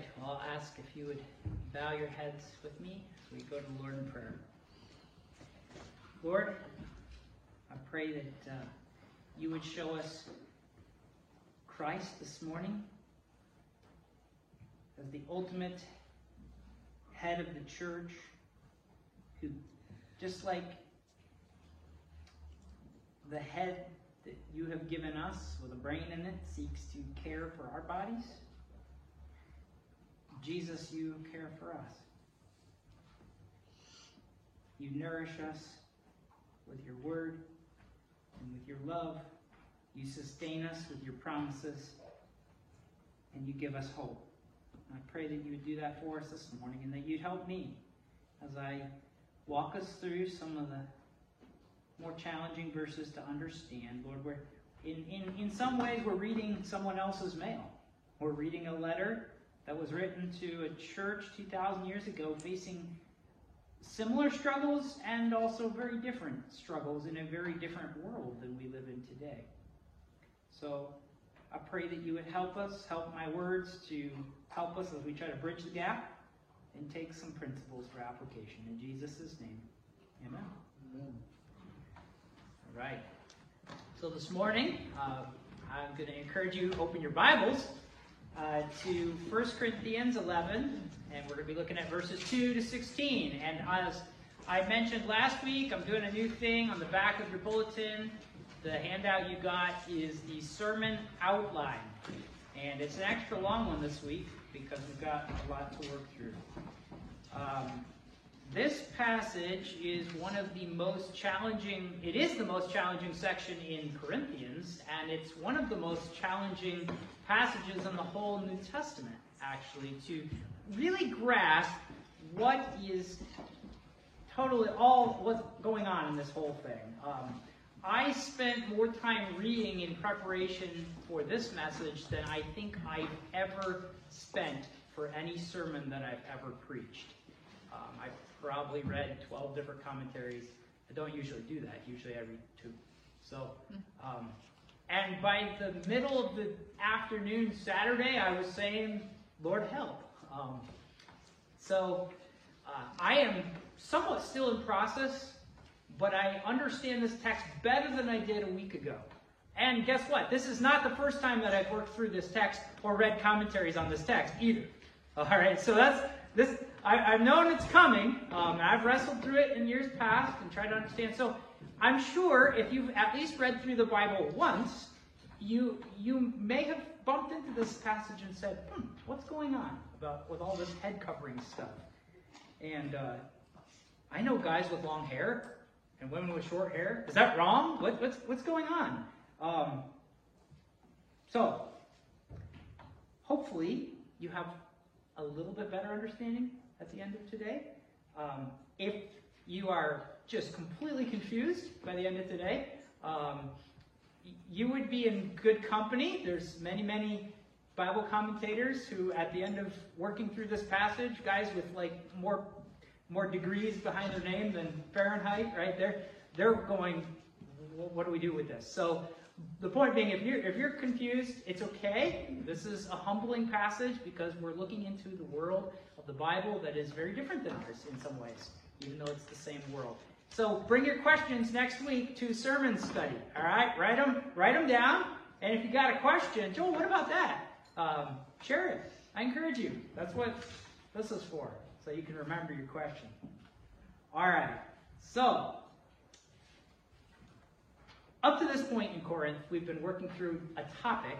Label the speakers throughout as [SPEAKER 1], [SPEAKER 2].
[SPEAKER 1] right, well, I'll ask if you would bow your heads with me as we go to the Lord in prayer. Lord, I pray that uh, you would show us Christ this morning as the ultimate head of the church, who, just like the head that you have given us with a brain in it, seeks to care for our bodies. Jesus, you care for us. You nourish us with your word and with your love. You sustain us with your promises, and you give us hope. I pray that you would do that for us this morning and that you'd help me as I walk us through some of the more challenging verses to understand. Lord, we're in, in, in some ways we're reading someone else's mail. We're reading a letter that was written to a church 2,000 years ago facing similar struggles and also very different struggles in a very different world than we live in today. So I pray that you would help us, help my words to help us as we try to bridge the gap and take some principles for application. In Jesus' name, amen.
[SPEAKER 2] Amen.
[SPEAKER 1] All right. So this morning, uh, I'm going to encourage you to open your Bibles uh, to 1 Corinthians 11, and we're going to be looking at verses 2 to 16. And as I mentioned last week, I'm doing a new thing on the back of your bulletin. The handout you got is the sermon outline, and it's an extra long one this week because we've got a lot to work through. Um, this passage is one of the most challenging, it is the most challenging section in Corinthians, and it's one of the most challenging passages in the whole New Testament, actually, to really grasp what is totally all what's going on in this whole thing. Um, I spent more time reading in preparation for this message than I think I've ever spent for any sermon that I've ever preached. Um, I've probably read 12 different commentaries. I don't usually do that. Usually I read two. So, um, and by the middle of the afternoon Saturday, I was saying, Lord help. Um, so uh, I am somewhat still in process, but I understand this text better than I did a week ago. And guess what? This is not the first time that I've worked through this text or read commentaries on this text either. All right, so that's this. I, have known it's coming. Um, I've wrestled through it in years past and tried to understand. So I'm sure if you've at least read through the Bible once, you you may have bumped into this passage and said, hmm, "What's going on about with all this head covering stuff?" And uh, I know guys with long hair and women with short hair. Is that wrong? What, what's what's going on? Um, so hopefully you have a little bit better understanding at the end of today. Um, if you are just completely confused by the end of today, um, you would be in good company. There's many, many Bible commentators who, at the end of working through this passage, guys with like more more degrees behind their name than Fahrenheit, right? They're they're going, what do we do with this? So the point being, if you're if you're confused, it's okay. This is a humbling passage because we're looking into the world of the Bible that is very different than ours in some ways, even though it's the same world. So bring your questions next week to sermon study. All right, write them write them down. And if you got a question, Joel, what about that? Um, share it. I encourage you. That's what this is for, so you can remember your question. All right. So up to this point in Corinth, we've been working through a topic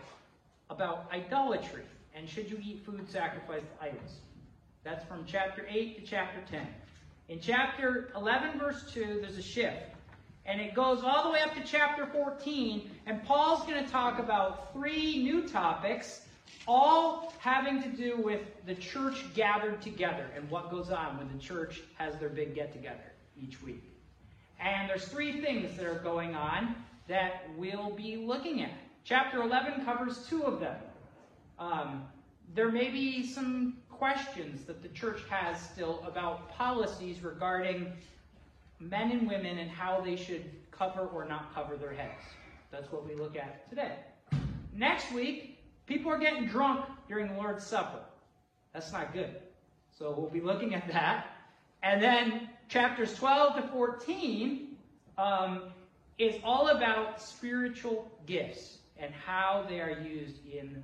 [SPEAKER 1] about idolatry and should you eat food sacrificed to idols. That's from chapter 8 to chapter 10. In chapter 11, verse 2, there's a shift. And it goes all the way up to chapter 14, and Paul's going to talk about three new topics, all having to do with the church gathered together and what goes on when the church has their big get together each week. And there's three things that are going on that we'll be looking at. Chapter 11 covers two of them. Um, there may be some questions that the church has still about policies regarding men and women and how they should cover or not cover their heads. That's what we look at today. Next week, people are getting drunk during the Lord's Supper. That's not good. So we'll be looking at that. And then chapters 12 to 14 um, is all about spiritual gifts and how they are used in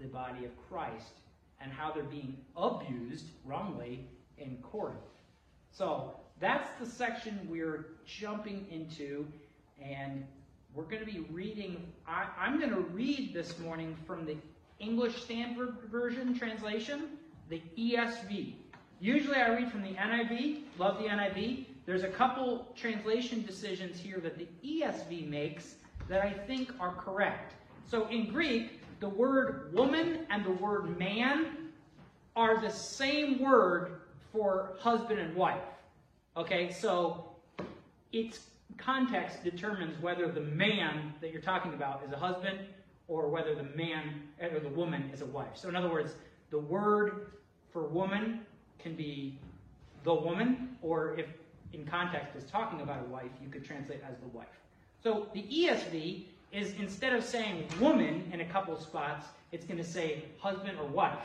[SPEAKER 1] the body of Christ and how they're being abused wrongly in Corinth. So that's the section we're jumping into, and we're going to be reading. I, I'm going to read this morning from the English Standard Version translation, the ESV. Usually I read from the NIV, love the NIV. There's a couple translation decisions here that the ESV makes that I think are correct. So in Greek, the word woman and the word man are the same word for husband and wife. Okay, so its context determines whether the man that you're talking about is a husband or whether the man eh, or the woman is a wife. So in other words, the word for woman can be the woman, or if in context is talking about a wife, you could translate as the wife. So the ESV is instead of saying woman in a couple spots, it's going to say husband or wife.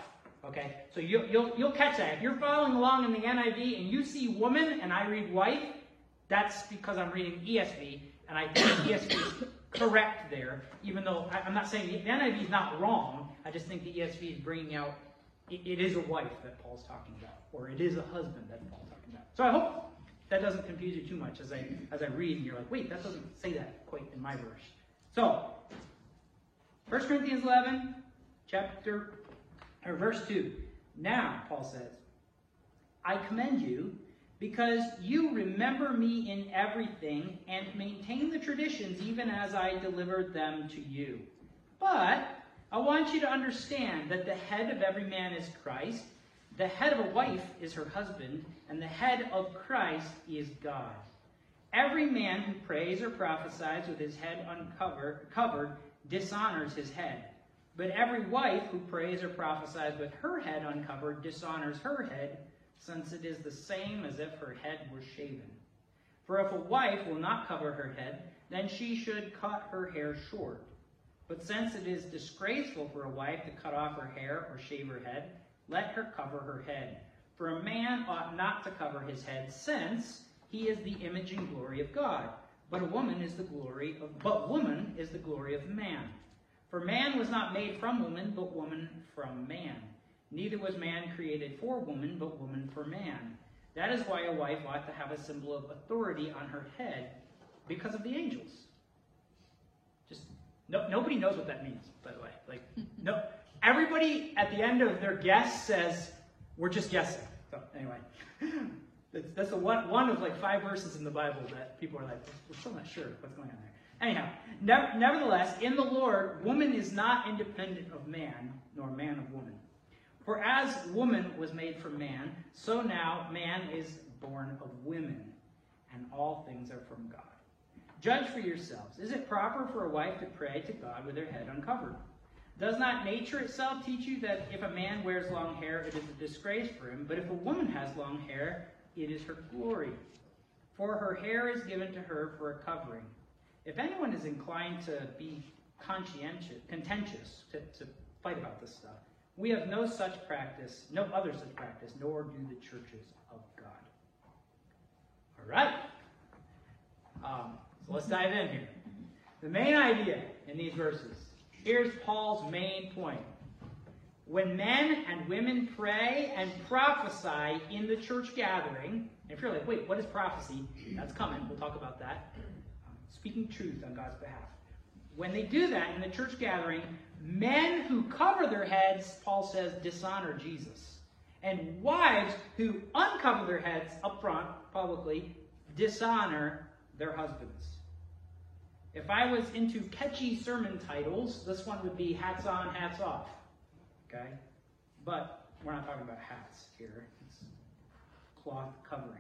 [SPEAKER 1] Okay, so you'll, you'll, you'll catch that. If you're following along in the NIV and you see woman and I read wife, that's because I'm reading ESV, and I think ESV is correct there, even though I, am not saying the NIV is not wrong. I just think the ESV is bringing out it, it is a wife that Paul's talking about, or it is a husband that Paul's talking about. So I hope that doesn't confuse you too much as I as I read, and you're like, wait, that doesn't say that quite in my verse. So, 1 Corinthians 11, chapter or verse 2. Now, Paul says, I commend you because you remember me in everything and maintain the traditions even as I delivered them to you. But I want you to understand that the head of every man is Christ, the head of a wife is her husband, and the head of Christ is God. Every man who prays or prophesies with his head uncovered covered, dishonors his head. But every wife who prays or prophesies with her head uncovered dishonors her head, since it is the same as if her head were shaven. For if a wife will not cover her head, then she should cut her hair short. But since it is disgraceful for a wife to cut off her hair or shave her head, let her cover her head. For a man ought not to cover his head, since he is the image and glory of God. But a woman is the glory of but woman is the glory of man. For man was not made from woman, but woman from man. Neither was man created for woman, but woman for man. That is why a wife ought to have a symbol of authority on her head because of the angels. Just no, nobody knows what that means, by the way. Like no, everybody at the end of their guess says, "We're just guessing." So anyway, that's, the one one of like five verses in the Bible that people are like, "We're still not sure what's going on there." Anyhow, ne- nevertheless, in the Lord, woman is not independent of man, nor man of woman. For as woman was made from man, so now man is born of women, and all things are from God. Judge for yourselves. Is it proper for a wife to pray to God with her head uncovered? Does not nature itself teach you that if a man wears long hair, it is a disgrace for him, but if a woman has long hair, it is her glory? For her hair is given to her for a covering if anyone is inclined to be conscientious, contentious, to, to fight about this stuff, we have no such practice, no other such practice, nor do the churches of God. All right. Um, so let's dive in here. The main idea in these verses here's Paul's main point. When men and women pray and prophesy in the church gathering, if you're like, wait, what is prophecy? That's coming. We'll talk about that speaking truth on God's behalf. When they do that in the church gathering, men who cover their heads, Paul says, dishonor Jesus. And wives who uncover their heads up front, publicly, dishonor their husbands. If I was into catchy sermon titles, this one would be hats on, hats off. Okay? But we're not talking about hats here. It's cloth coverings.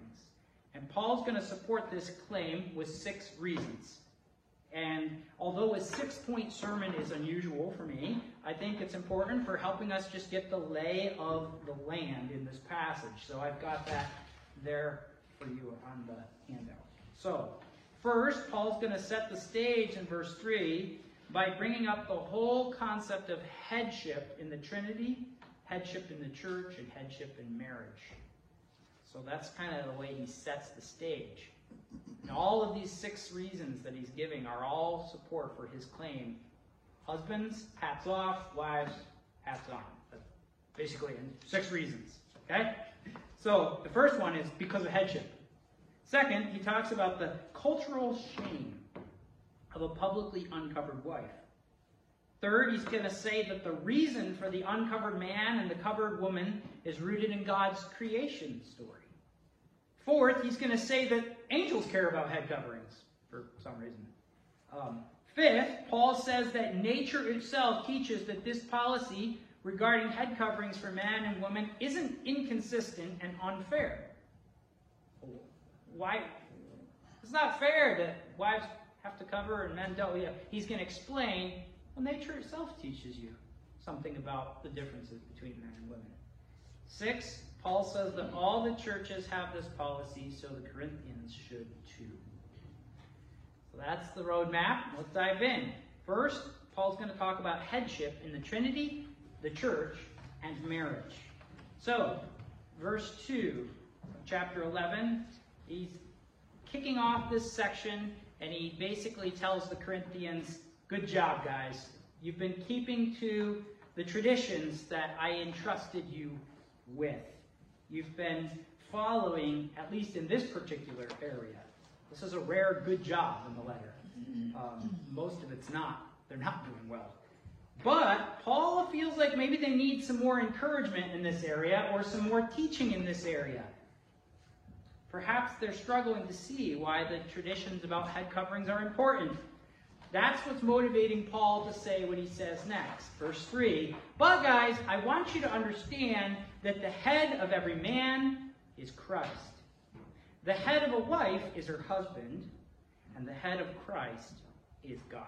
[SPEAKER 1] And Paul's going to support this claim with six reasons. And although a six point sermon is unusual for me, I think it's important for helping us just get the lay of the land in this passage. So I've got that there for you on the handout. So, first, Paul's going to set the stage in verse 3 by bringing up the whole concept of headship in the Trinity headship in the church and headship in marriage. So that's kind of the way he sets the stage. And all of these six reasons that he's giving are all support for his claim. Husbands, hats off. Wives, hats on. That's basically six reasons. Okay? So the first one is because of headship. Second, he talks about the cultural shame of a publicly uncovered wife. Third, he's going to say that the reason for the uncovered man and the covered woman is rooted in God's creation story. Fourth, he's going to say that angels care about head coverings for some reason. Um, fifth, Paul says that nature itself teaches that this policy regarding head coverings for man and woman isn't inconsistent and unfair. Why? Not fair that wives have to cover and men don't. Yeah, he's going to explain. Well, nature itself teaches you something about the differences between men and women. Six, Paul says that all the churches have this policy, so the Corinthians should too. So that's the roadmap. Let's dive in. First, Paul's going to talk about headship in the Trinity, the church, and marriage. So, verse 2, chapter 11, he's kicking off this section, and he basically tells the Corinthians, Good job, guys. You've been keeping to the traditions that I entrusted you with. You've been following, at least in this particular area. This is a rare good job in the letter. Um, most of it's not. They're not doing well. But Paul feels like maybe they need some more encouragement in this area or some more teaching in this area. Perhaps they're struggling to see why the traditions about head coverings are important. That's what's motivating Paul to say what he says next. Verse 3 But, guys, I want you to understand that the head of every man is Christ. The head of a wife is her husband, and the head of Christ is God.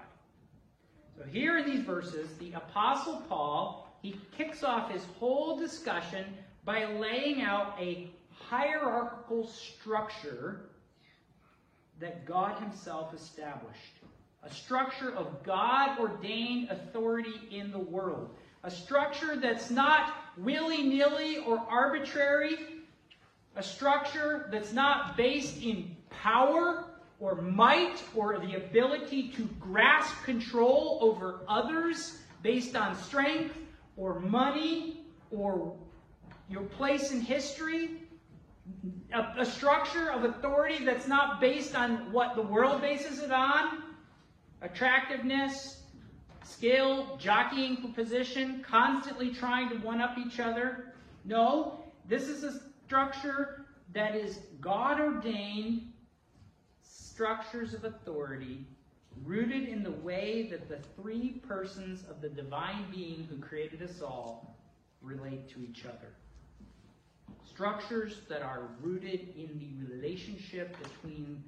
[SPEAKER 1] So here in these verses, the apostle Paul, he kicks off his whole discussion by laying out a hierarchical structure that God himself established. A structure of God ordained authority in the world. A structure that's not willy nilly or arbitrary. A structure that's not based in power or might or the ability to grasp control over others based on strength or money or your place in history. A, a, structure of authority that's not based on what the world bases it on attractiveness, skill, jockeying for position, constantly trying to one up each other. No, this is a structure that is God ordained structures of authority rooted in the way that the three persons of the divine being who created us all relate to each other. Structures that are rooted in the relationship between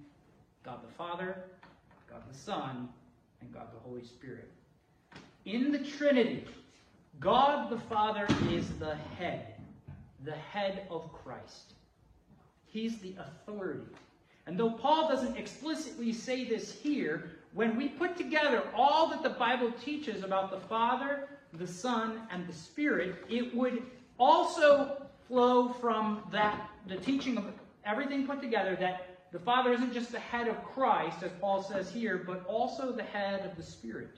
[SPEAKER 1] God the Father, God the Son, and God the Holy Spirit. In the Trinity, God the Father is the head, the head of Christ. He's the authority. And though Paul doesn't explicitly say this here, when we put together all that the Bible teaches about the Father, the Son, and the Spirit, it would also flow from that the teaching of everything put together that the Father isn't just the head of Christ, as Paul says here, but also the head of the Spirit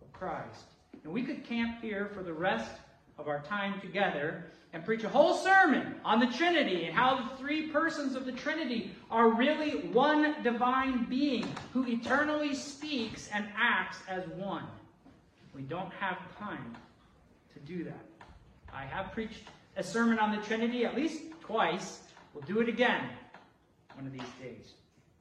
[SPEAKER 1] of Christ. And we could camp here for the rest of our time together and preach a whole sermon on the Trinity and how the three persons of the Trinity are really one divine being who eternally speaks and acts as one. We don't have time to do that. I have preached a sermon on the Trinity at least twice. We'll do it again one of these days.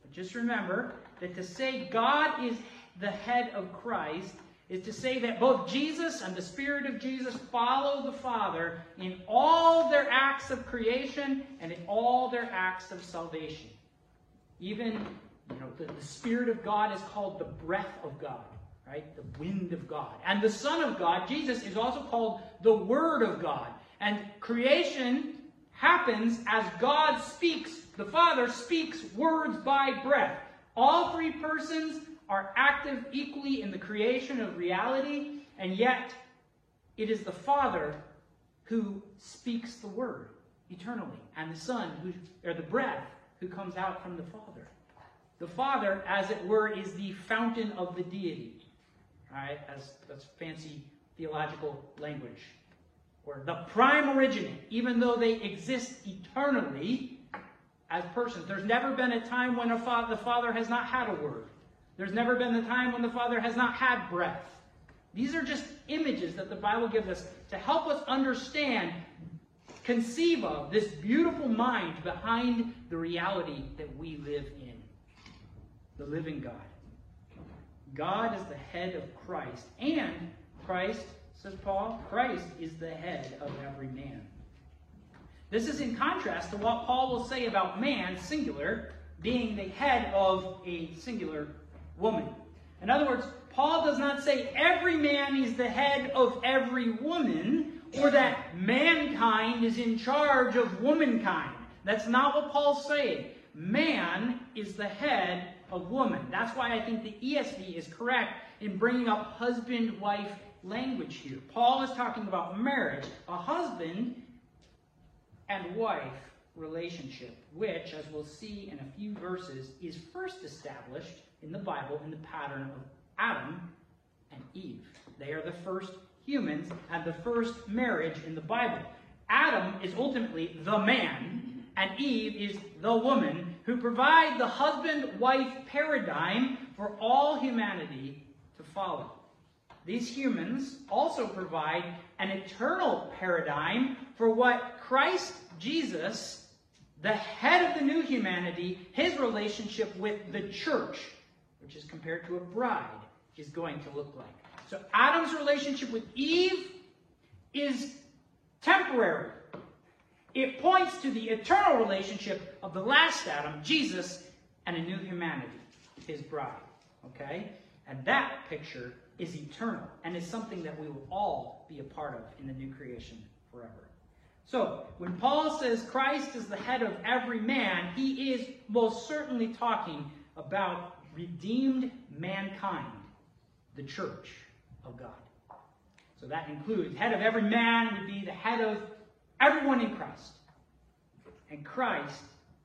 [SPEAKER 1] But just remember that to say God is the head of Christ is to say that both Jesus and the Spirit of Jesus follow the Father in all their acts of creation and in all their acts of salvation. Even, you know, the, the Spirit of God is called the breath of God, right? The wind of God. And the Son of God, Jesus, is also called the Word of God. And creation happens as God speaks. The Father speaks words by breath. All three persons are active equally in the creation of reality, and yet it is the Father who speaks the word eternally, and the Son, who, or the breath, who comes out from the Father. The Father, as it were, is the fountain of the deity. All right, as that's fancy theological language. Or the prime originate, even though they exist eternally as persons. There's never been a time when a the Father has not had a word. There's never been the time when the Father has not had breath. These are just images that the Bible gives us to help us understand, conceive of this beautiful mind behind the reality that we live in. The living God. God is the head of Christ, and Christ, says Paul, Christ is the head of every man. This is in contrast to what Paul will say about man, singular, being the head of a singular woman. In other words, Paul does not say every man is the head of every woman or that mankind is in charge of womankind. That's not what Paul's saying. Man is the head of woman. That's why I think the ESV is correct in bringing up husband wife language here. Paul is talking about marriage, a husband and wife relationship, which, as we'll see in a few verses, is first established in the Bible in the pattern of Adam and Eve. They are the first humans and the first marriage in the Bible. Adam is ultimately the man, and Eve is the woman who provide the husband wife paradigm for all humanity to follow. These humans also provide an eternal paradigm for what Christ Jesus, the head of the new humanity, his relationship with the church, which is compared to a bride, is going to look like. So Adam's relationship with Eve is temporary. It points to the eternal relationship of the last Adam, Jesus, and a new humanity, his bride. Okay? And that picture is eternal and is something that we will all be a part of in the new creation forever. So, when Paul says Christ is the head of every man, he is most certainly talking about redeemed mankind, the church of God. So that includes head of every man would be the head of everyone in Christ. And Christ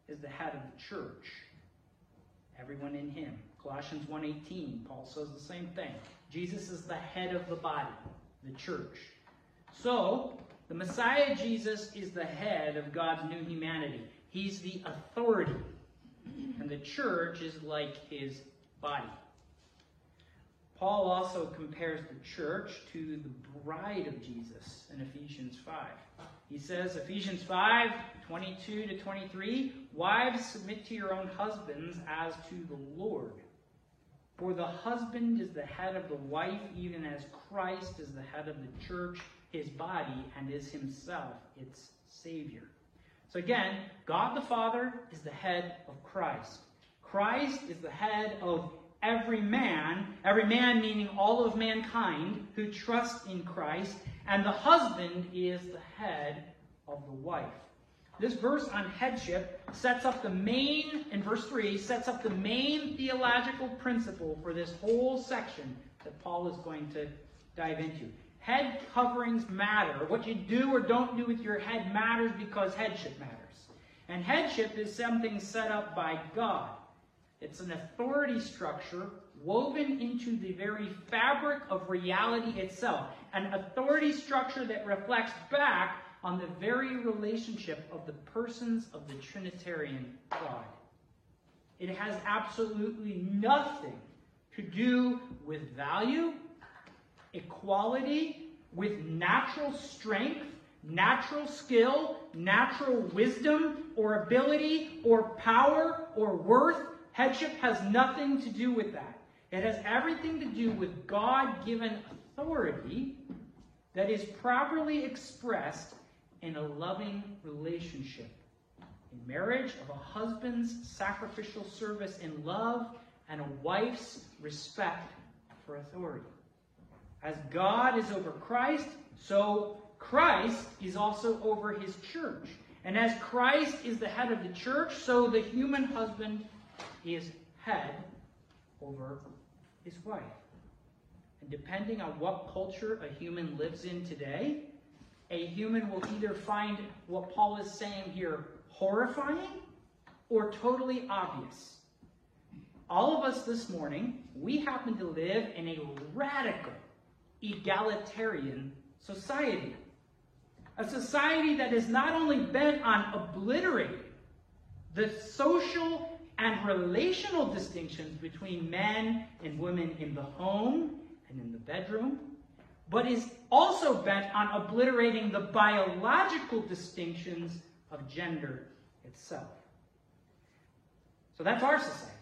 [SPEAKER 1] is the head of the church. Everyone in him. Colossians 1:18, Paul says the same thing. Jesus is the head of the body, the church. So, the Messiah Jesus is the head of God's new humanity. He's the authority. And the church is like his body. Paul also compares the church to the bride of Jesus in Ephesians 5. He says, Ephesians 5 22 to 23, Wives, submit to your own husbands as to the Lord. For the husband is the head of the wife, even as Christ is the head of the church, his body, and is himself its Savior. So again, God the Father is the head of Christ. Christ is the head of every man, every man meaning all of mankind who trusts in Christ, and the husband is the head of the wife. This verse on headship sets up the main, in verse 3, sets up the main theological principle for this whole section that Paul is going to dive into. Head coverings matter. What you do or don't do with your head matters because headship matters. And headship is something set up by God. It's an authority structure woven into the very fabric of reality itself. An authority structure that reflects back on the very relationship of the persons of the Trinitarian God. It has absolutely nothing to do with value, equality, with natural strength, natural skill, natural wisdom, or ability, or power, or worth. Headship has nothing to do with that. It has everything to do with God given authority that is properly expressed in a loving relationship. In marriage, of a husband's sacrificial service in love and a wife's respect for authority. As God is over Christ, so Christ is also over his church. And as Christ is the head of the church, so the human husband is head over his wife. And depending on what culture a human lives in today, a human will either find what Paul is saying here horrifying or totally obvious. All of us this morning, we happen to live in a radical, egalitarian society. A society that is not only bent on obliterating the social and relational distinctions between men and women in the home and in the bedroom, but is also bent on obliterating the biological distinctions of gender itself. So that's our society.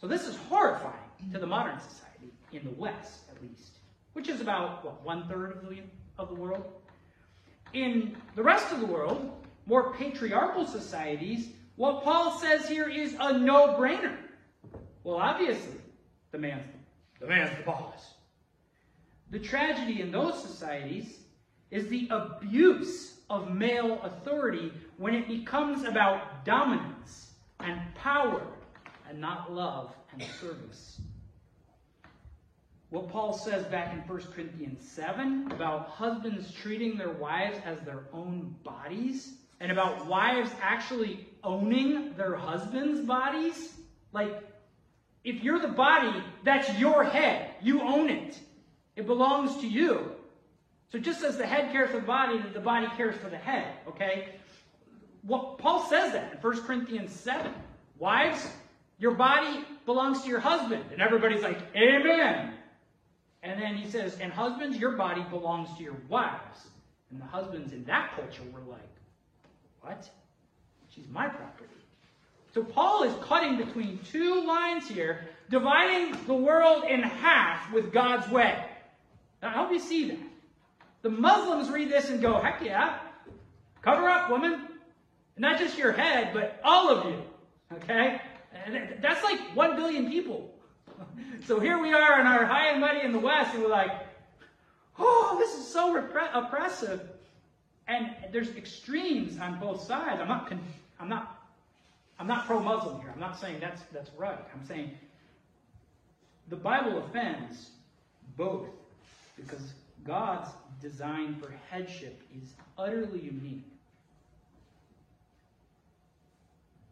[SPEAKER 1] So this is horrifying to the modern society, in the West at least, which is about, what, one third of the, of the world? In the rest of the world, more patriarchal societies, what Paul says here is a no brainer. Well, obviously, the man's, the man's the boss. The tragedy in those societies is the abuse of male authority when it becomes about dominance and power and not love and service. What Paul says back in 1 Corinthians 7 about husbands treating their wives as their own bodies and about wives actually owning their husbands' bodies. Like, if you're the body, that's your head. You own it. It belongs to you. So just as the head cares for the body, the body cares for the head, okay? What Paul says that in 1 Corinthians 7. Wives, your body belongs to your husband. And everybody's like, Amen. And then he says, and husbands, your body belongs to your wives. And the husbands in that culture were like, What? She's my property. So Paul is cutting between two lines here, dividing the world in half with God's way. Now, I hope you see that. The Muslims read this and go, heck yeah, cover up, woman. Not just your head, but all of you. Okay? And that's like one billion people. So here we are in our high and mighty in the West, and we're like, oh, this is so oppressive. And there's extremes on both sides. I'm not, I'm not, I'm not pro-Muslim here. I'm not saying that's that's right. I'm saying the Bible offends both because God's design for headship is utterly unique.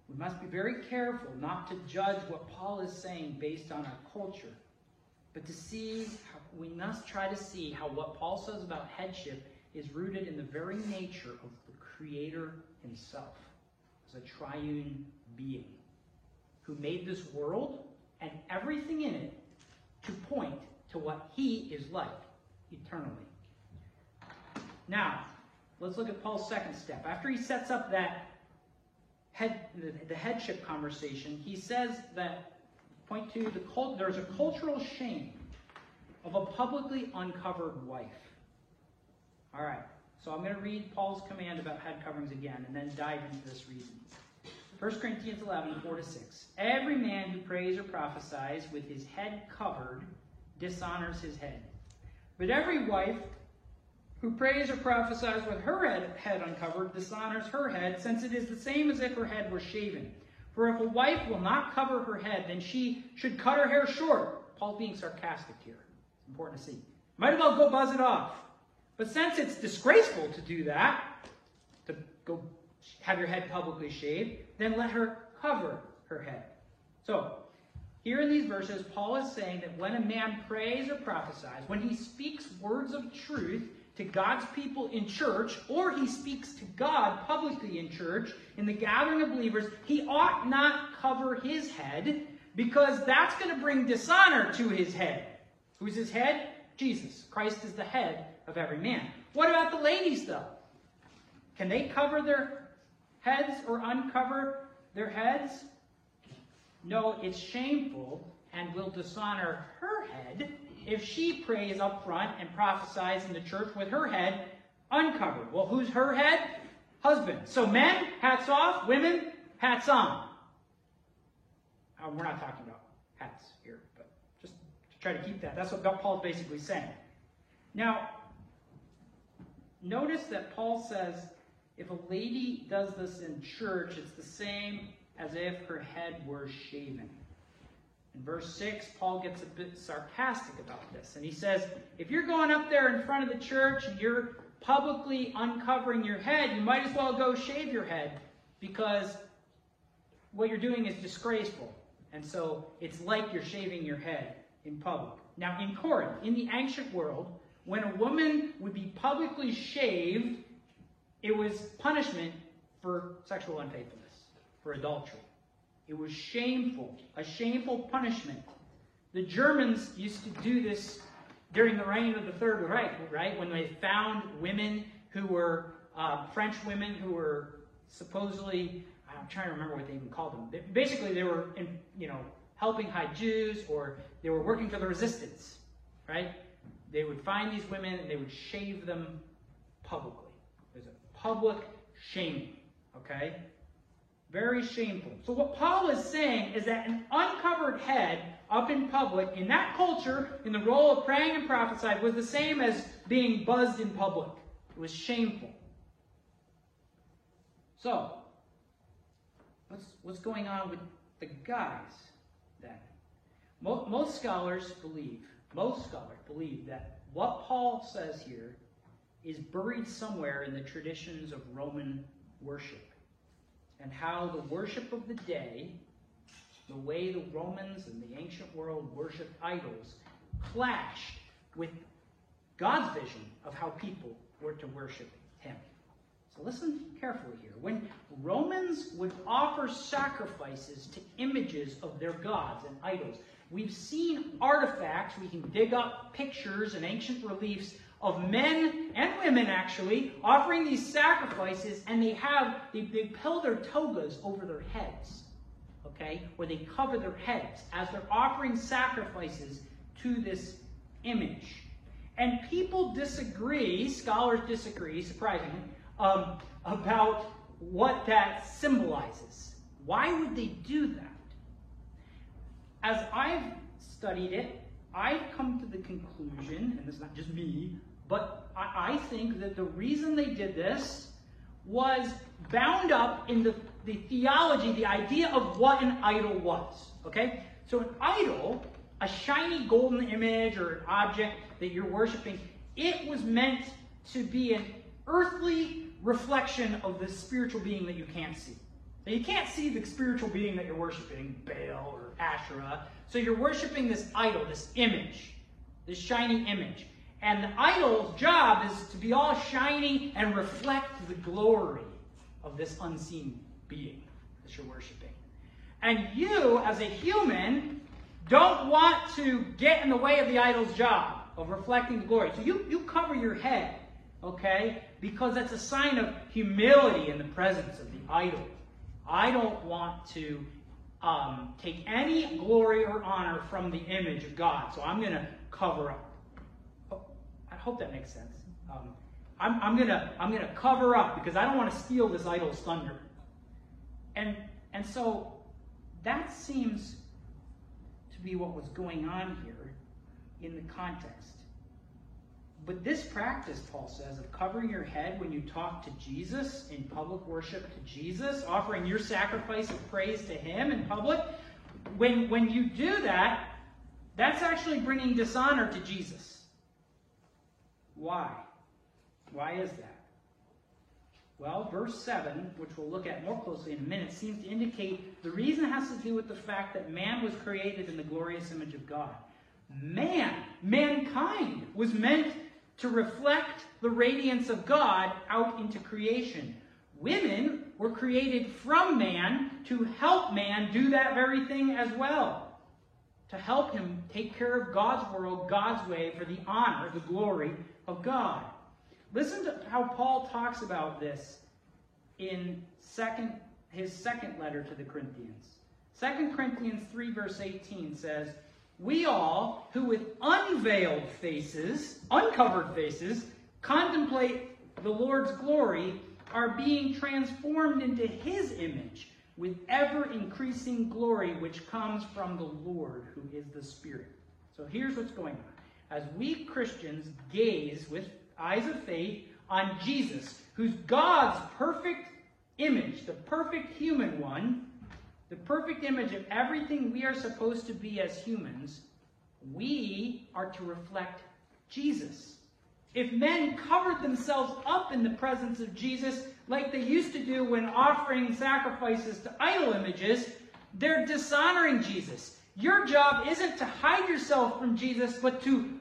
[SPEAKER 1] We must be very careful not to judge what Paul is saying based on our culture, but to see, how, we must try to see how what Paul says about headship is rooted in the very nature of the Creator himself as a triune being who made this world and everything in it to point to what he is like eternally. Now, let's look at Paul's second step. After he sets up that head, the, headship conversation, he says that, point to the cult, there's a cultural shame of a publicly uncovered wife. All right, so I'm going to read Paul's command about head coverings again and then dive into this reason. 1 Corinthians 11, 4 to 6. Every man who prays or prophesies with his head covered dishonors his head. But every wife who prays or prophesies with her head, uncovered dishonors her head, since it is the same as if her head were shaven. For if a wife will not cover her head, then she should cut her hair short. Paul's being sarcastic here. It's important to see. Might as well go buzz it off. But since it's disgraceful to do that, to go have your head publicly shaved, then let her cover her head. So, here in these verses, Paul is saying that when a man prays or prophesies, when he speaks words of truth to God's people in church, or he speaks to God publicly in church, in the gathering of believers, he ought not cover his head because that's going to bring dishonor to his head. Who's his head? Jesus. Christ is the head of every man. What about the ladies, though? Can they cover their heads or uncover their heads? No, it's shameful and will dishonor her head if she prays up front and prophesies in the church with her head uncovered. Well, who's her head? Husband. So men, hats off. Women, hats on. Uh, we're not talking about hats here, but just to try to keep that. That's what Paul's basically saying. Now, notice that Paul says if a lady does this in church, it's the same as if her head were shaven. In verse 6, Paul gets a bit sarcastic about this. And he says, if you're going up there in front of the church and you're publicly uncovering your head, you might as well go shave your head because what you're doing is disgraceful. And so it's like you're shaving your head in public. Now, in Corinth, in the ancient world, when a woman would be publicly shaved, it was punishment for sexual unfaithfulness, for adultery. It was shameful, a shameful punishment. The Germans used to do this during the reign of the Third Reich, right? When they found women who were uh, French women who were supposedly, I'm trying to remember what they even called them. Basically, they were, in, you know, helping hide Jews or they were working for the resistance, right? They would find these women and they would shave them publicly. There's a public shaming, okay? Very shameful. So what Paul is saying is that an uncovered head up in public, in that culture, in the role of praying and prophesying, was the same as being buzzed in public. It was shameful. So, what's, what's going on with the guys then? Most, most scholars believe, most scholars believe that what Paul says here is buried somewhere in the traditions of Roman worship and how the worship of the day the way the Romans and the ancient world worshipped idols clashed with God's vision of how people were to worship him. So listen carefully here. When Romans would offer sacrifices to images of their gods and idols, we've seen artifacts, we can dig up pictures and ancient reliefs of men and women actually offering these sacrifices, and they have they, they pull their togas over their heads okay, where they cover their heads as they're offering sacrifices to this image. And people disagree, scholars disagree, surprisingly, um, about what that symbolizes. Why would they do that? As I've studied it, I've come to the conclusion, and it's not just me, but I, think that the reason they did this was bound up in the, the theology, the idea of what an idol was. Okay? So an idol, a shiny golden image or an object that you're worshiping, it was meant to be an earthly reflection of the spiritual being that you can't see. Now you can't see the spiritual being that you're worshiping, Baal or Asherah. So you're worshiping this idol, this image, this shiny image. And the idol's job is to be all shiny and reflect the glory of this unseen being that you're worshiping. And you, as a human, don't want to get in the way of the idol's job of reflecting the glory. So you, you cover your head, okay? Because that's a sign of humility in the presence of the idol. I don't want to um, take any glory or honor from the image of God, so I'm going to cover up hope that makes sense. Um, I'm, I'm, gonna I'm gonna cover up because I don't want to steal this idol's thunder. And and so that seems to be what was going on here in the context. But this practice, Paul says, of covering your head when you talk to Jesus in public worship to Jesus, offering your sacrifice of praise to Him in public, when, when you do that, that's actually bringing dishonor to Jesus. Why? Why is that? Well, verse 7, which we'll look at more closely in a minute, seems to indicate the reason has to do with the fact that man was created in the glorious image of God. Man, mankind, was meant to reflect the radiance of God out into creation. Women were created from man to help man do that very thing as well to help him take care of God's world, God's way, for the honor, the glory of God. Listen to how Paul talks about this in second, his second letter to the Corinthians. 2 Corinthians 3, verse 18 says, We all, who with unveiled faces, uncovered faces, contemplate the Lord's glory, are being transformed into his image with ever increasing glory which comes from the Lord, who is the Spirit. So here's what's going on. As we Christians gaze with eyes of faith on Jesus, who's God's perfect image, the perfect human one, the perfect image of everything we are supposed to be as humans, we are to reflect Jesus. if men covered themselves up in the presence of Jesus like they used to do when offering sacrifices to idol images, they're dishonoring Jesus. Your job isn't to hide yourself from Jesus, but to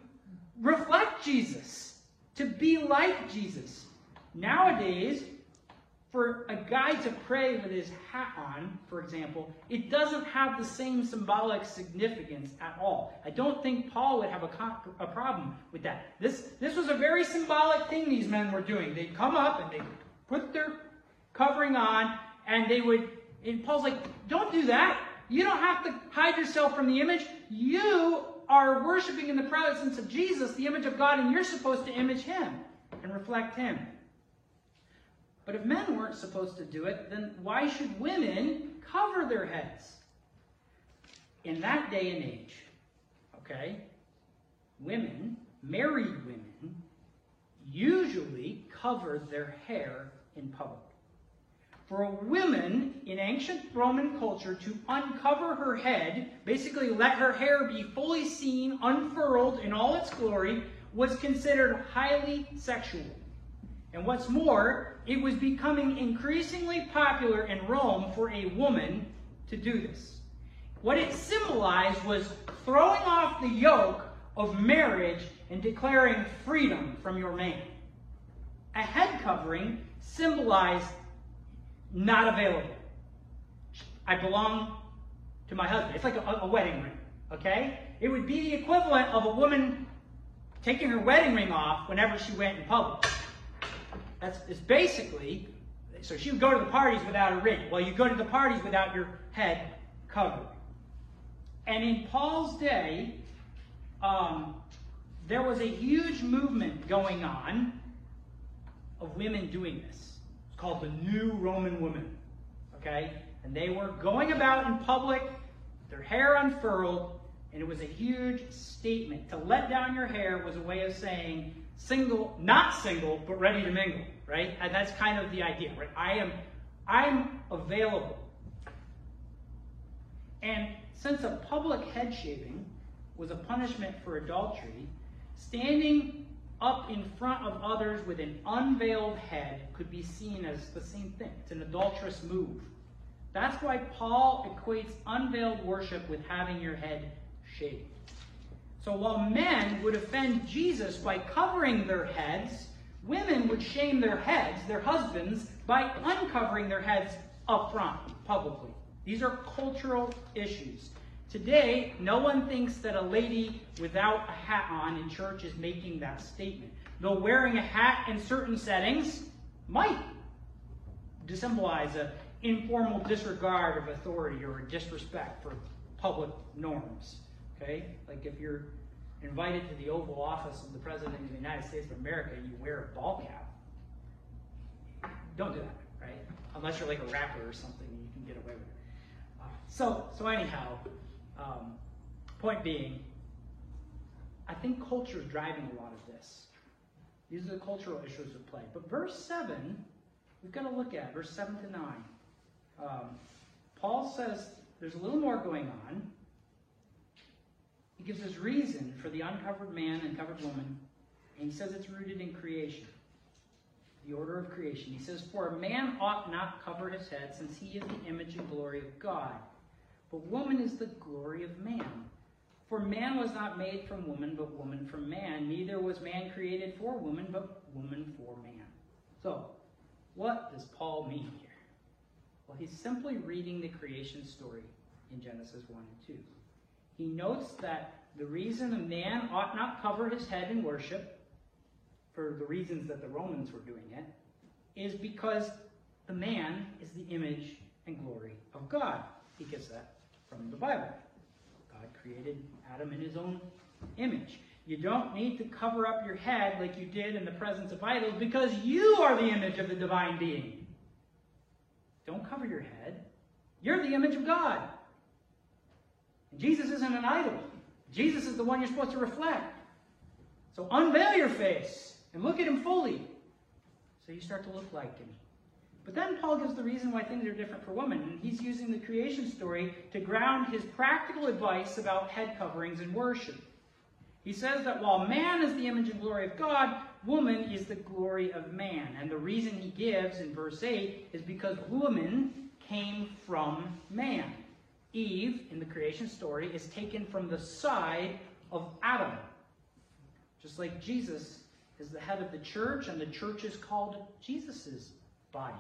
[SPEAKER 1] reflect Jesus, to be like Jesus. Nowadays, for a guy to pray with his hat on, for example, it doesn't have the same symbolic significance at all. I don't think Paul would have a, a problem with that. This, this was a very symbolic thing these men were doing. They'd come up and they'd put their covering on, and they would, and Paul's like, don't do that. You don't have to hide yourself from the image. You are worshiping in the presence of Jesus, the image of God, and you're supposed to image him and reflect him. But if men weren't supposed to do it, then why should women cover their heads? In that day and age, okay, women, married women, usually covered their hair in public. For a woman in ancient Roman culture to uncover her head, basically let her hair be fully seen, unfurled in all its glory, was considered highly sexual. And what's more, it was becoming increasingly popular in Rome for a woman to do this. What it symbolized was throwing off the yoke of marriage and declaring freedom from your man. A head covering symbolized not available. I belong to my husband. It's like a, a wedding ring, okay? It would be the equivalent of a woman taking her wedding ring off whenever she went in public. That's it's basically, so she would go to the parties without a ring. Well, you go to the parties without your head covered. And in Paul's day, um, there was a huge movement going on of women doing this. Called the New Roman Woman. Okay? And they were going about in public, their hair unfurled, and it was a huge statement. To let down your hair was a way of saying, single, not single, but ready to mingle, right? And that's kind of the idea, right? I am, I'm available. And since a public head shaving was a punishment for adultery, standing up in front of others with an unveiled head could be seen as the same thing. It's an adulterous move. That's why Paul equates unveiled worship with having your head shaved. So while men would offend Jesus by covering their heads, women would shame their heads, their husbands, by uncovering their heads up front, publicly. These are cultural issues. Today, no one thinks that a lady without a hat on in church is making that statement. Though wearing a hat in certain settings might symbolize an informal disregard of authority or a disrespect for public norms. Okay? Like if you're invited to the Oval Office of the President of the United States of America and you wear a ball cap, don't do that, right? Unless you're like a rapper or something, you can get away with it. Uh, so, so anyhow, um, point being, I think culture is driving a lot of this. These are the cultural issues at play. But verse 7, we've got to look at, verse 7 to 9. Um, Paul says there's a little more going on. He gives his reason for the uncovered man and covered woman, and he says it's rooted in creation, the order of creation. He says, For a man ought not cover his head, since he is the image and glory of God. But woman is the glory of man. For man was not made from woman, but woman from man. Neither was man created for woman, but woman for man. So, what does Paul mean here? Well, he's simply reading the creation story in Genesis 1 and 2. He notes that the reason a man ought not cover his head in worship, for the reasons that the Romans were doing it, is because the man is the image and glory of God. He gets that from the Bible. God created Adam in his own image. You don't need to cover up your head like you did in the presence of idols because you are the image of the divine being. Don't cover your head. You're the image of God. And Jesus isn't an idol. Jesus is the one you're supposed to reflect. So unveil your face and look at him fully. So you start to look like him. But then Paul gives the reason why things are different for women. And he's using the creation story to ground his practical advice about head coverings and worship. He says that while man is the image and glory of God, woman is the glory of man. And the reason he gives in verse 8 is because woman came from man. Eve, in the creation story, is taken from the side of Adam. Just like Jesus is the head of the church, and the church is called Jesus' body.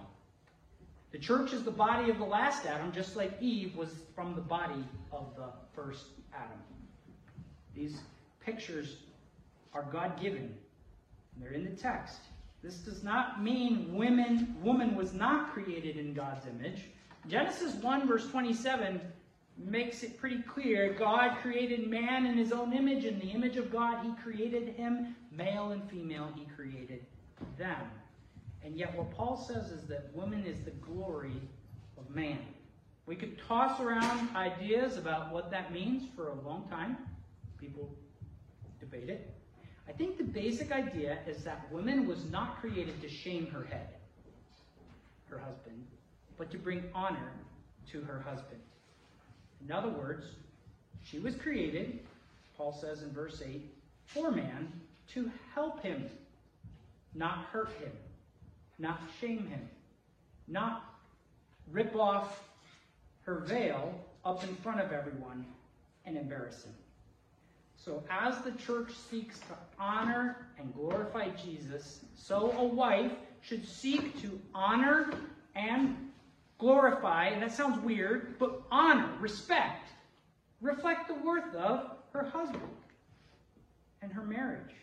[SPEAKER 1] The church is the body of the last Adam, just like Eve was from the body of the first Adam. These pictures are God given. They're in the text. This does not mean women, woman was not created in God's image. Genesis 1, verse 27 makes it pretty clear God created man in his own image. In the image of God, he created him. Male and female, he created them. And yet, what Paul says is that woman is the glory of man. We could toss around ideas about what that means for a long time. People debate it. I think the basic idea is that woman was not created to shame her head, her husband, but to bring honor to her husband. In other words, she was created, Paul says in verse 8, for man to help him, not hurt him, not shame him, not rip off her veil up in front of everyone and embarrass him. So, as the church seeks to honor and glorify Jesus, so a wife should seek to honor and glorify, and that sounds weird, but honor, respect, reflect the worth of her husband and her marriage.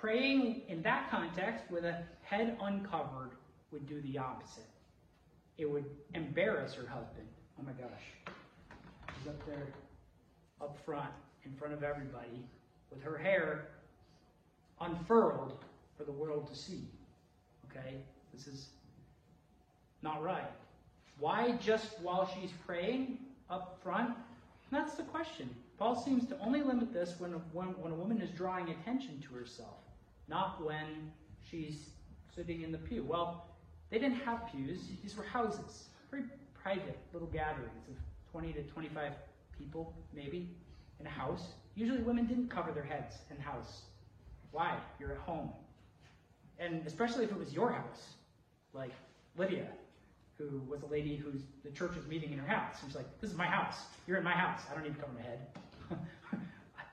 [SPEAKER 1] Praying in that context with a head uncovered would do the opposite. It would embarrass her husband. Oh my gosh. She's up there, up front, in front of everybody, with her hair unfurled for the world to see. Okay? This is not right. Why just while she's praying up front? That's the question. Paul seems to only limit this when, when, when a woman is drawing attention to herself, not when she's sitting in the pew. Well, they didn't have pews, these were houses, very private little gatherings of 20 to 25 people, maybe, in a house. Usually women didn't cover their heads in house. Why? You're at home. And especially if it was your house, like Lydia, who was a lady who's the church was meeting in her house. She's like, "This is my house. You're in my house. I don't need to cover my head."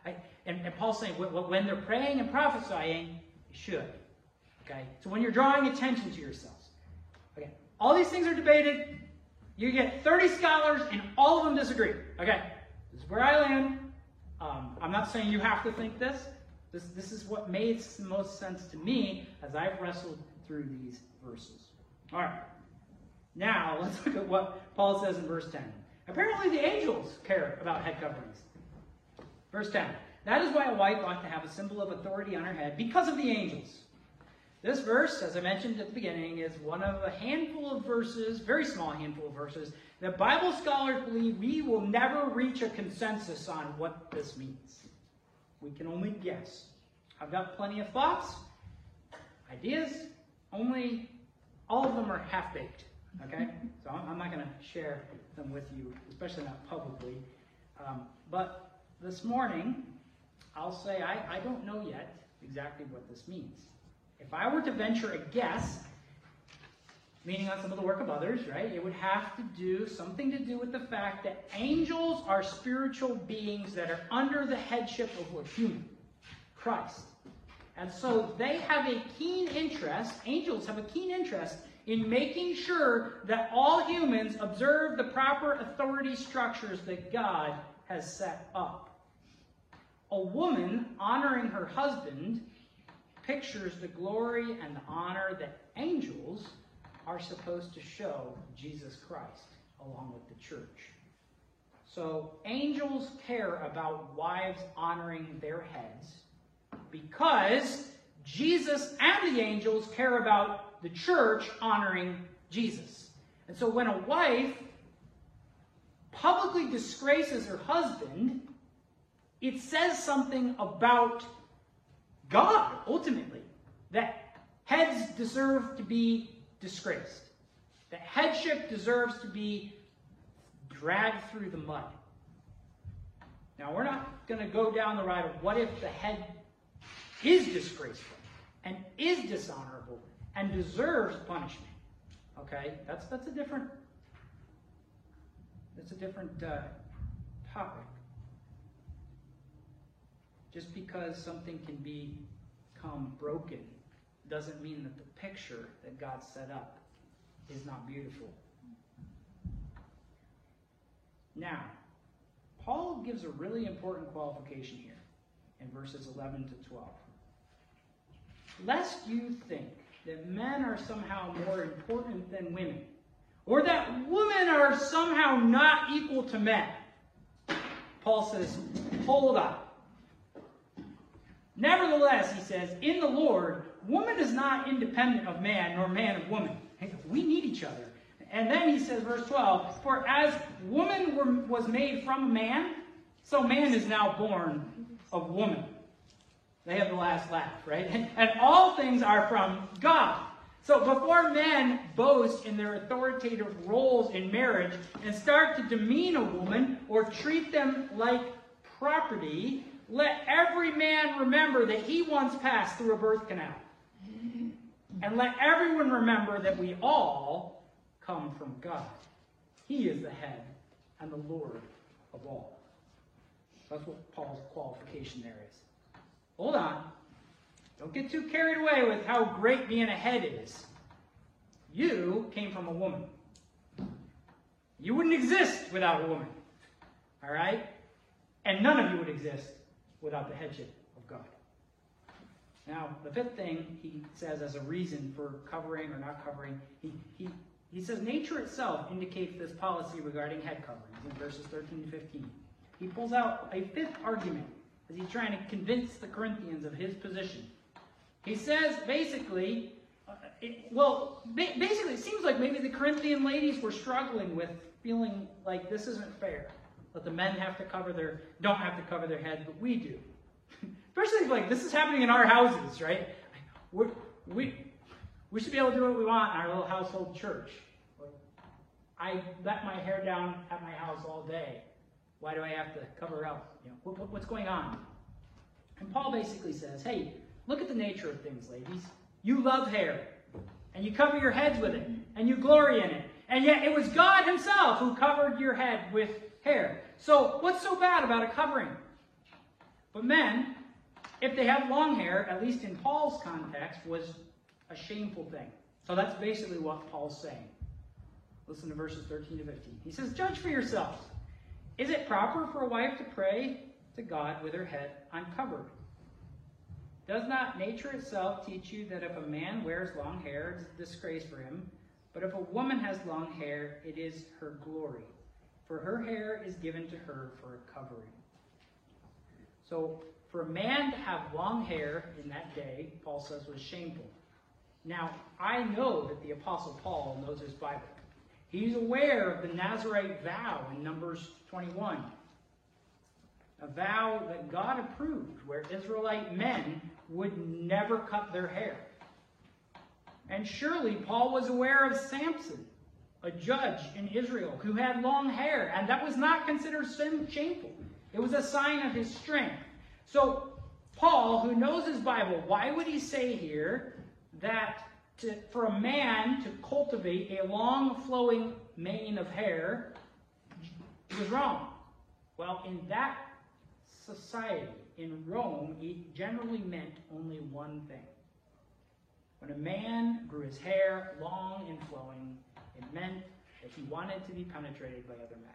[SPEAKER 1] I, and, and Paul's saying when they're praying and prophesying, should. Okay. So when you're drawing attention to yourselves, okay, all these things are debated. You get 30 scholars, and all of them disagree. Okay. This is where I land. Um, I'm not saying you have to think this. This, this is what makes the most sense to me as I've wrestled through these verses. All right. Now, let's look at what Paul says in verse 10. Apparently, the angels care about head coverings. Verse 10. That is why a wife ought to have a symbol of authority on her head because of the angels. This verse, as I mentioned at the beginning, is one of a handful of verses, very small handful of verses, that Bible scholars believe we will never reach a consensus on what this means. We can only guess. I've got plenty of thoughts, ideas, only all of them are half baked. Okay? So I'm not going to share them with you, especially not publicly. Um, but this morning, I'll say I, I don't know yet exactly what this means. If I were to venture a guess, meaning on some of the work of others, right, it would have to do something to do with the fact that angels are spiritual beings that are under the headship of a human, Christ. And so they have a keen interest, angels have a keen interest in making sure that all humans observe the proper authority structures that God has set up. A woman honoring her husband pictures the glory and the honor that angels are supposed to show Jesus Christ along with the church. So angels care about wives honoring their heads because Jesus and the angels care about the church honoring Jesus. And so when a wife publicly disgraces her husband, it says something about God, ultimately, that heads deserve to be disgraced, that headship deserves to be dragged through the mud. Now, we're not going to go down the road of what if the head is disgraceful. and is dishonorable and deserves punishment. Okay, that's that's a different that's a different uh, topic. Just because something can become broken doesn't mean that the picture that God set up is not beautiful. Now, Paul gives a really important qualification here in verses 11 to 12. Lest you think that men are somehow more important than women, or that women are somehow not equal to men. Paul says, hold up. Nevertheless, he says, in the Lord, woman is not independent of man, nor man of woman. We need each other. And then he says, verse 12, For as woman were, was made from man, so man is now born of woman. They have the last laugh, right? And, and all things are from God. So before men boast in their authoritative roles in marriage and start to demean a woman or treat them like property, let every man remember that he once passed through a birth canal. And let everyone remember that we all come from God. He is the head and the Lord of all. That's what Paul's qualification there is. Hold on. Don't get too carried away with how great being a head is. You came from a woman. You wouldn't exist without a woman. All right? And none of you would exist without the headship of God. Now, the fifth thing he says as a reason for covering or not covering, he, he, he says nature itself indicates this policy regarding head coverings in verses 13 to 15. He pulls out a fifth argument as he's trying to convince the Corinthians of his position. He says basically, uh, it, well, ba- basically, it seems like maybe the Corinthian ladies were struggling with feeling like this isn't fair. That the men have to cover their, don't have to cover their heads, but we do. Especially like, this is happening in our houses, right? We're, we, we should be able to do what we want in our little household church. I let my hair down at my house all day. Why do I have to cover up? You know, what, what's going on? And Paul basically says, hey, look at the nature of things, ladies. You love hair, and you cover your heads with it, and you glory in it. And yet it was God himself who covered your head with hair. So what's so bad about a covering? But men, if they have long hair, at least in Paul's context, was a shameful thing. So that's basically what Paul's saying. Listen to verses 13 to 15. He says, Judge for yourselves. Is it proper for a wife to pray to God with her head uncovered? Does not nature itself teach you that if a man wears long hair, it's a disgrace for him? But if a woman has long hair, it is her glory. For her hair is given to her for a covering. So, for a man to have long hair in that day, Paul says, was shameful. Now, I know that the Apostle Paul knows his Bible. He's aware of the Nazarite vow in Numbers 21. A vow that God approved, where Israelite men would never cut their hair. And surely Paul was aware of Samson, a judge in Israel who had long hair, and that was not considered shameful. It was a sign of his strength. So, Paul, who knows his Bible, why would he say here that to, for a man to cultivate a long flowing mane of hair was wrong? Well, in that society, in Rome, it generally meant only one thing. When a man grew his hair long and flowing, meant that he wanted to be penetrated by other men.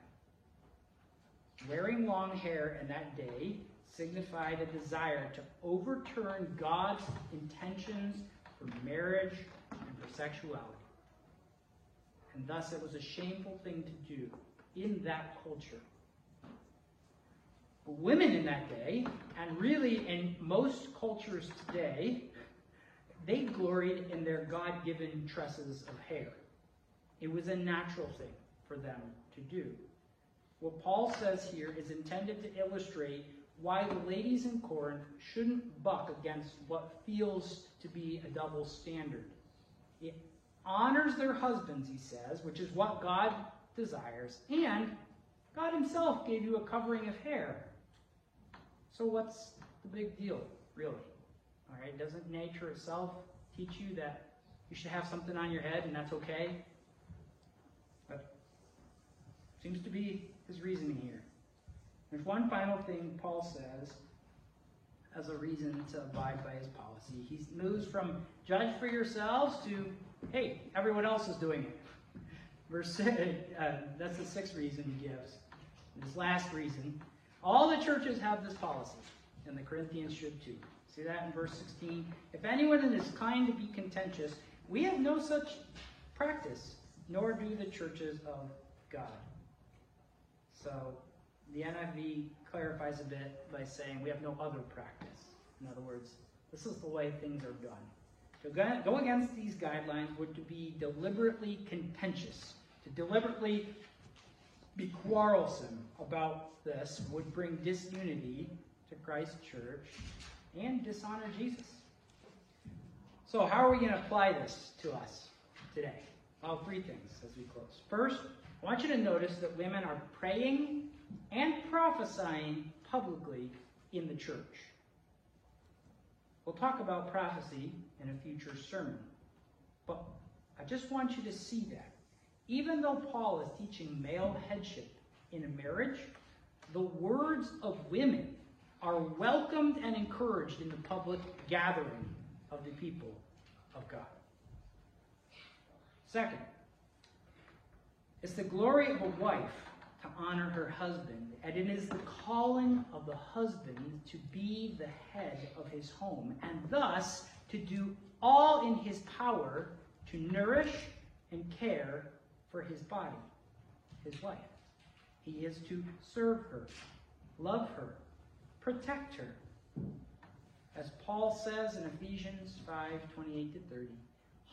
[SPEAKER 1] Wearing long hair in that day signified a desire to overturn God's intentions for marriage and for sexuality. And thus it was a shameful thing to do in that culture. But women in that day, and really in most cultures today, they gloried in their God given tresses of hair. It was a natural thing for them to do. What Paul says here is intended to illustrate why the ladies in Corinth shouldn't buck against what feels to be a double standard. It honors their husbands, he says, which is what God desires, and God himself gave you a covering of hair. So what's the big deal, really? All right, doesn't nature itself teach you that you should have something on your head and that's okay? But seems to be his reasoning here. There's one final thing Paul says as a reason to abide by his policy. He moves from judge for yourselves to, hey, everyone else is doing it. Verse uh, that's the sixth reason he gives. This last reason. All the churches have this policy, and the Corinthians should too. See that in verse 16? If anyone is inclined to be contentious, we have no such practice, nor do the churches of God. So the NIV clarifies a bit by saying we have no other practice. In other words, this is the way things are done. To go against these guidelines would to be deliberately contentious, to deliberately be quarrelsome about this would bring disunity to Christ's church and dishonor Jesus. So, how are we going to apply this to us today? Well, three things as we close. First, I want you to notice that women are praying and prophesying publicly in the church. We'll talk about prophecy in a future sermon. But I just want you to see that. Even though Paul is teaching male headship in a marriage, the words of women are welcomed and encouraged in the public gathering of the people of God. Second, it's the glory of a wife to honor her husband, and it is the calling of the husband to be the head of his home, and thus to do all in his power to nourish and care for his body, his wife. He is to serve her, love her, protect her. As Paul says in Ephesians 5 28 to 30,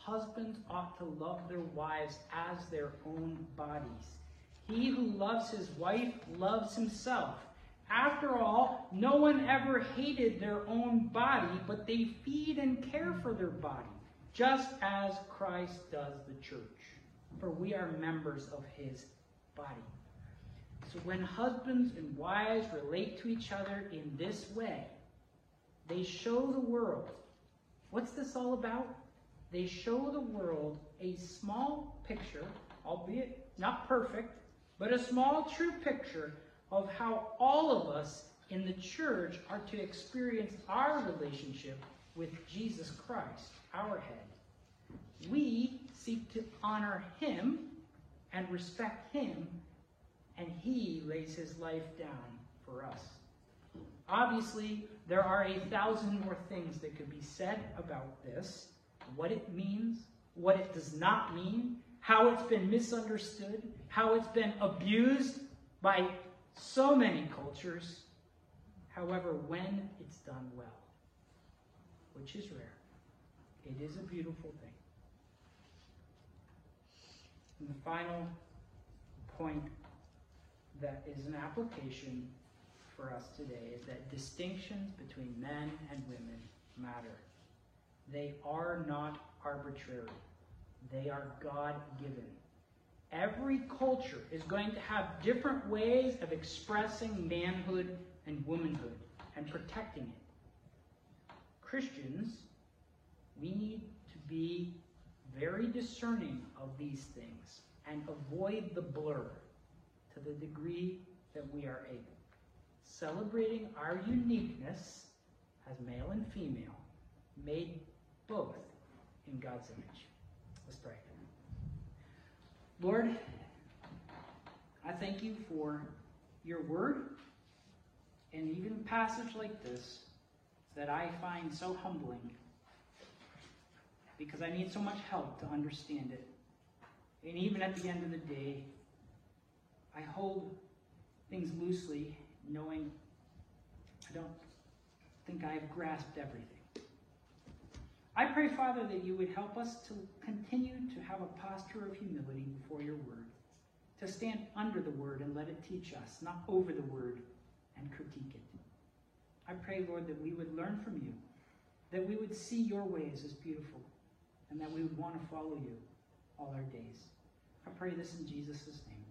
[SPEAKER 1] husbands ought to love their wives as their own bodies. He who loves his wife loves himself. After all, no one ever hated their own body, but they feed and care for their body, just as Christ does the church. For we are members of his body. So when husbands and wives relate to each other in this way, they show the world. What's this all about? They show the world a small picture, albeit not perfect, but a small true picture of how all of us in the church are to experience our relationship with Jesus Christ, our head. We seek to honor him and respect him, and he lays his life down for us. Obviously, there are a thousand more things that could be said about this what it means, what it does not mean, how it's been misunderstood, how it's been abused by so many cultures. However, when it's done well, which is rare, it is a beautiful thing. And the final point that is an application for us today is that distinctions between men and women matter. They are not arbitrary. They are God given. Every culture is going to have different ways of expressing manhood and womanhood and protecting it. Christians, we need to be very discerning of these things and avoid the blur to the degree that we are able. Celebrating our uniqueness as male and female, made both in God's image. Let's pray. Lord, I thank you for your word and even a passage like this that I find so humbling because I need so much help to understand it. And even at the end of the day, I hold things loosely, knowing I don't think I have grasped everything. I pray, Father, that you would help us to continue to have a posture of humility before your word, to stand under the word and let it teach us, not over the word and critique it. I pray, Lord, that we would learn from you, that we would see your ways as beautiful, and that we would want to follow you all our days. I pray this in Jesus' name.